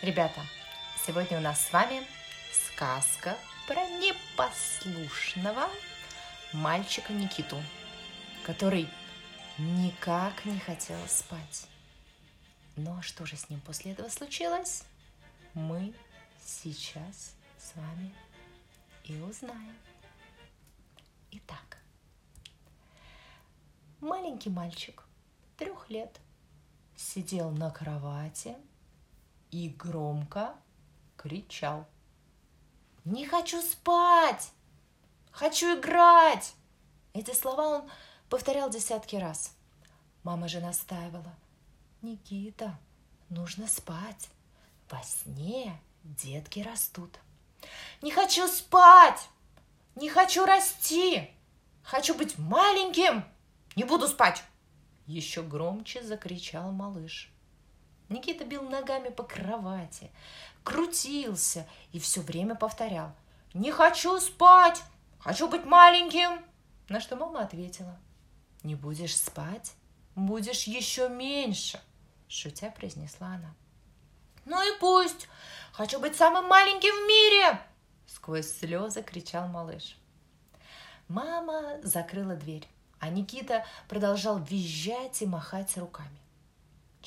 Ребята, сегодня у нас с вами сказка про непослушного мальчика Никиту, который никак не хотел спать. Ну а что же с ним после этого случилось, мы сейчас с вами и узнаем. Итак, маленький мальчик трех лет сидел на кровати – и громко кричал. «Не хочу спать! Хочу играть!» Эти слова он повторял десятки раз. Мама же настаивала. «Никита, нужно спать. Во сне детки растут». «Не хочу спать! Не хочу расти! Хочу быть маленьким! Не буду спать!» Еще громче закричал малыш. Никита бил ногами по кровати, крутился и все время повторял «Не хочу спать! Хочу быть маленьким!» На что мама ответила «Не будешь спать, будешь еще меньше!» Шутя произнесла она. «Ну и пусть! Хочу быть самым маленьким в мире!» Сквозь слезы кричал малыш. Мама закрыла дверь, а Никита продолжал визжать и махать руками.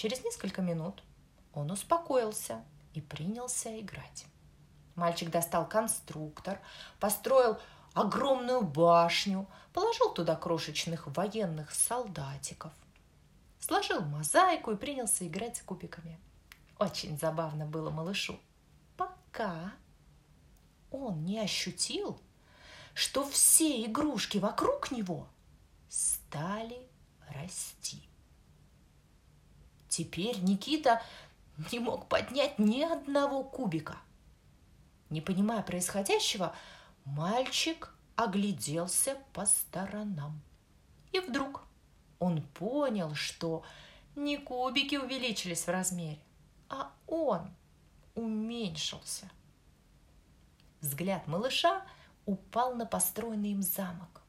Через несколько минут он успокоился и принялся играть. Мальчик достал конструктор, построил огромную башню, положил туда крошечных военных солдатиков, сложил мозаику и принялся играть с кубиками. Очень забавно было малышу, пока он не ощутил, что все игрушки вокруг него стали расти. Теперь Никита не мог поднять ни одного кубика. Не понимая происходящего, мальчик огляделся по сторонам. И вдруг он понял, что не кубики увеличились в размере, а он уменьшился. Взгляд малыша упал на построенный им замок.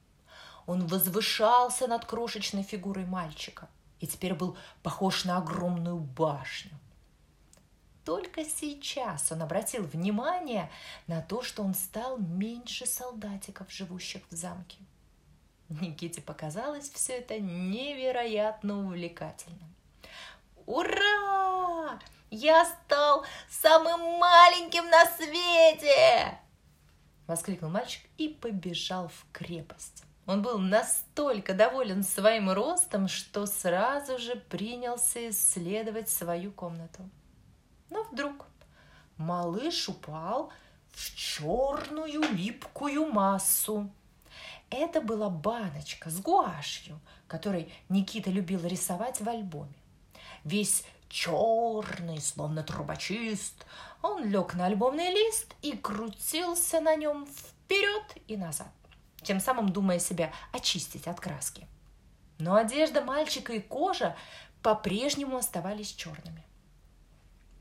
Он возвышался над крошечной фигурой мальчика – и теперь был похож на огромную башню. Только сейчас он обратил внимание на то, что он стал меньше солдатиков, живущих в замке. Никите показалось все это невероятно увлекательным. «Ура! Я стал самым маленьким на свете!» Воскликнул мальчик и побежал в крепость. Он был настолько доволен своим ростом, что сразу же принялся исследовать свою комнату. Но вдруг малыш упал в черную липкую массу. Это была баночка с гуашью, которой Никита любил рисовать в альбоме. Весь черный, словно трубочист, он лег на альбомный лист и крутился на нем вперед и назад тем самым думая себя очистить от краски. Но одежда мальчика и кожа по-прежнему оставались черными.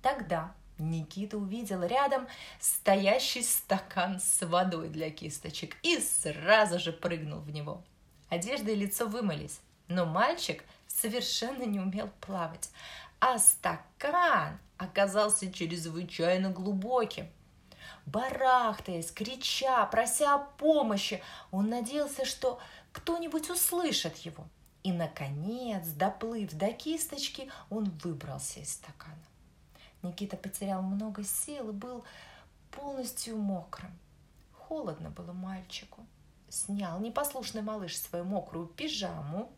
Тогда Никита увидел рядом стоящий стакан с водой для кисточек и сразу же прыгнул в него. Одежда и лицо вымылись, но мальчик совершенно не умел плавать, а стакан оказался чрезвычайно глубоким – барахтаясь, крича, прося о помощи. Он надеялся, что кто-нибудь услышит его. И, наконец, доплыв до кисточки, он выбрался из стакана. Никита потерял много сил и был полностью мокрым. Холодно было мальчику. Снял непослушный малыш свою мокрую пижаму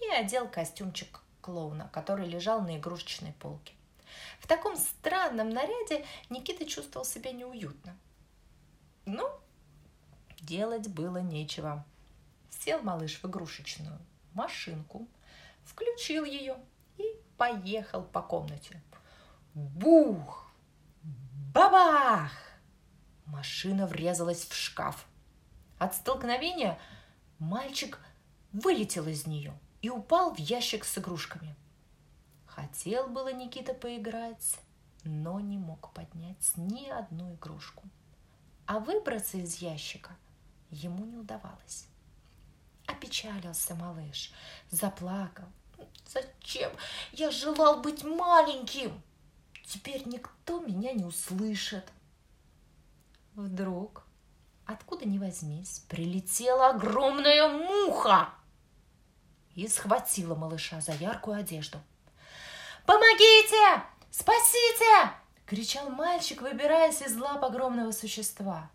и одел костюмчик клоуна, который лежал на игрушечной полке. В таком странном наряде Никита чувствовал себя неуютно. Ну, делать было нечего. Сел малыш в игрушечную машинку, включил ее и поехал по комнате. Бух! Бабах! Машина врезалась в шкаф. От столкновения мальчик вылетел из нее и упал в ящик с игрушками – Хотел было Никита поиграть, но не мог поднять ни одну игрушку. А выбраться из ящика ему не удавалось. Опечалился малыш, заплакал. «Зачем? Я желал быть маленьким! Теперь никто то меня не услышат. Вдруг, откуда ни возьмись, прилетела огромная муха и схватила малыша за яркую одежду. «Помогите! Спасите!» — кричал мальчик, выбираясь из лап огромного существа.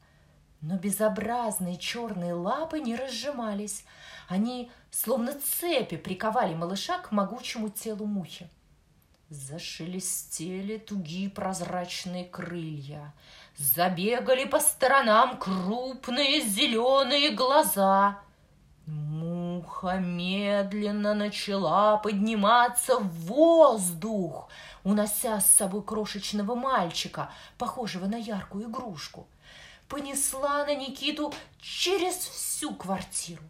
Но безобразные черные лапы не разжимались. Они, словно цепи, приковали малыша к могучему телу мухи. Зашелестели тугие прозрачные крылья. Забегали по сторонам крупные зеленые глаза. Муха медленно начала подниматься в воздух, унося с собой крошечного мальчика, похожего на яркую игрушку. Понесла на Никиту через всю квартиру.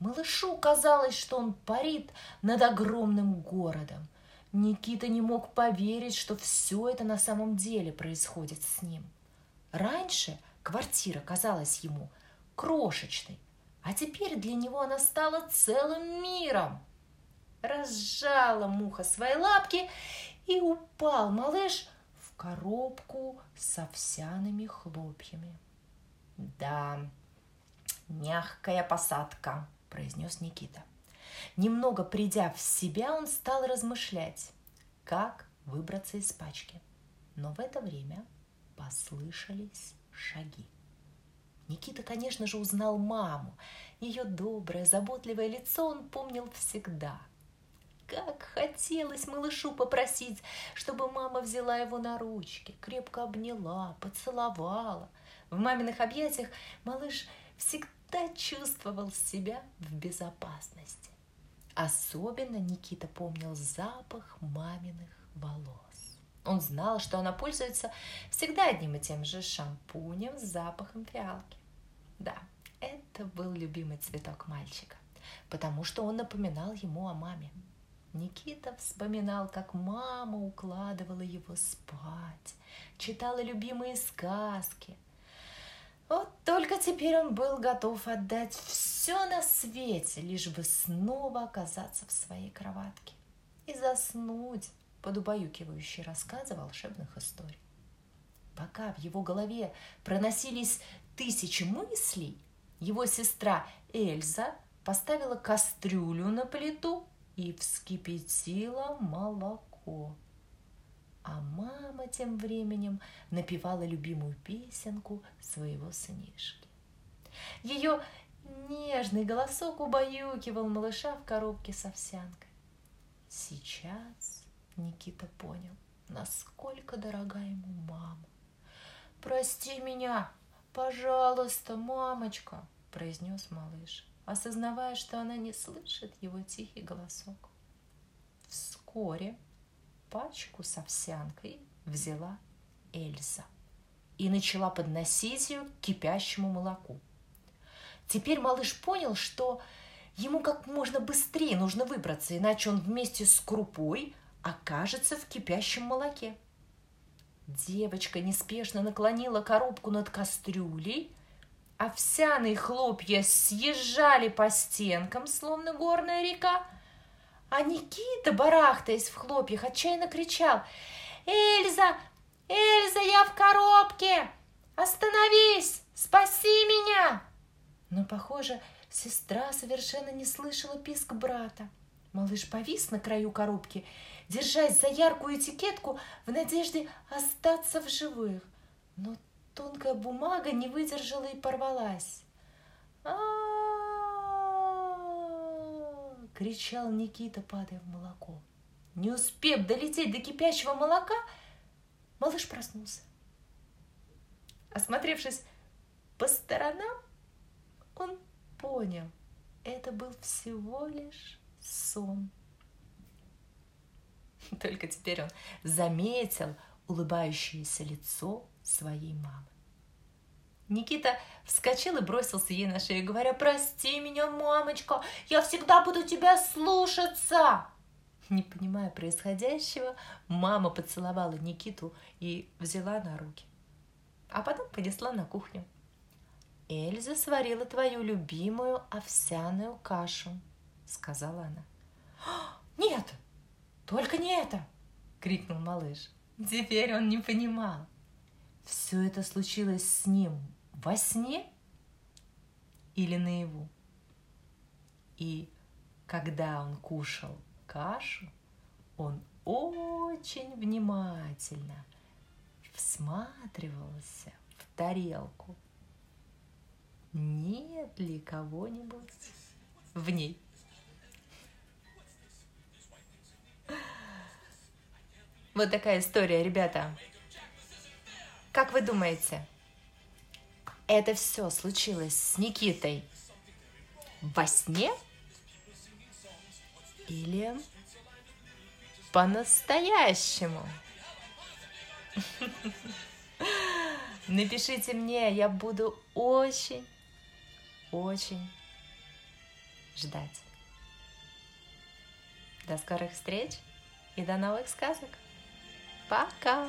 Малышу казалось, что он парит над огромным городом. Никита не мог поверить, что все это на самом деле происходит с ним. Раньше квартира казалась ему крошечной, а теперь для него она стала целым миром. Разжала муха свои лапки, и упал малыш в коробку с овсяными хлопьями. «Да, мягкая посадка», – произнес Никита. Немного придя в себя, он стал размышлять, как выбраться из пачки. Но в это время послышались шаги. Никита, конечно же, узнал маму. Ее доброе, заботливое лицо он помнил всегда. Как хотелось малышу попросить, чтобы мама взяла его на ручки, крепко обняла, поцеловала. В маминых объятиях малыш всегда чувствовал себя в безопасности. Особенно Никита помнил запах маминых волос. Он знал, что она пользуется всегда одним и тем же шампунем с запахом фиалки. Да, это был любимый цветок мальчика, потому что он напоминал ему о маме. Никита вспоминал, как мама укладывала его спать, читала любимые сказки. Вот только теперь он был готов отдать все на свете, лишь бы снова оказаться в своей кроватке и заснуть под убаюкивающие рассказы волшебных историй. Пока в его голове проносились тысячи мыслей, его сестра Эльза поставила кастрюлю на плиту и вскипятила молоко. А мама тем временем напевала любимую песенку своего сынишки. Ее нежный голосок убаюкивал малыша в коробке с овсянкой. Сейчас Никита понял, насколько дорога ему мама. «Прости меня, пожалуйста, мамочка!» – произнес малыш, осознавая, что она не слышит его тихий голосок. Вскоре пачку с овсянкой взяла Эльза и начала подносить ее к кипящему молоку. Теперь малыш понял, что ему как можно быстрее нужно выбраться, иначе он вместе с крупой окажется в кипящем молоке. Девочка неспешно наклонила коробку над кастрюлей, овсяные хлопья съезжали по стенкам, словно горная река, а Никита, барахтаясь в хлопьях, отчаянно кричал «Эльза! Эльза, я в коробке! Остановись! Спаси меня!» Но, похоже, сестра совершенно не слышала писк брата. Малыш повис на краю коробки держась за яркую этикетку в надежде остаться в живых. Но тонкая бумага не выдержала и порвалась. кричал Никита, падая в молоко. Не успев долететь до кипящего молока, малыш проснулся. Осмотревшись по сторонам, он понял, это был всего лишь сон. Только теперь он заметил улыбающееся лицо своей мамы. Никита вскочил и бросился ей на шею, говоря, «Прости меня, мамочка, я всегда буду тебя слушаться!» Не понимая происходящего, мама поцеловала Никиту и взяла на руки. А потом понесла на кухню. «Эльза сварила твою любимую овсяную кашу», — сказала она. «Нет, «Только не это!» — крикнул малыш. Теперь он не понимал, все это случилось с ним во сне или наяву. И когда он кушал кашу, он очень внимательно всматривался в тарелку. Нет ли кого-нибудь в ней? Вот такая история, ребята. Как вы думаете, это все случилось с Никитой во сне или по-настоящему? Напишите мне, я буду очень, очень ждать. До скорых встреч и до новых сказок! Пока!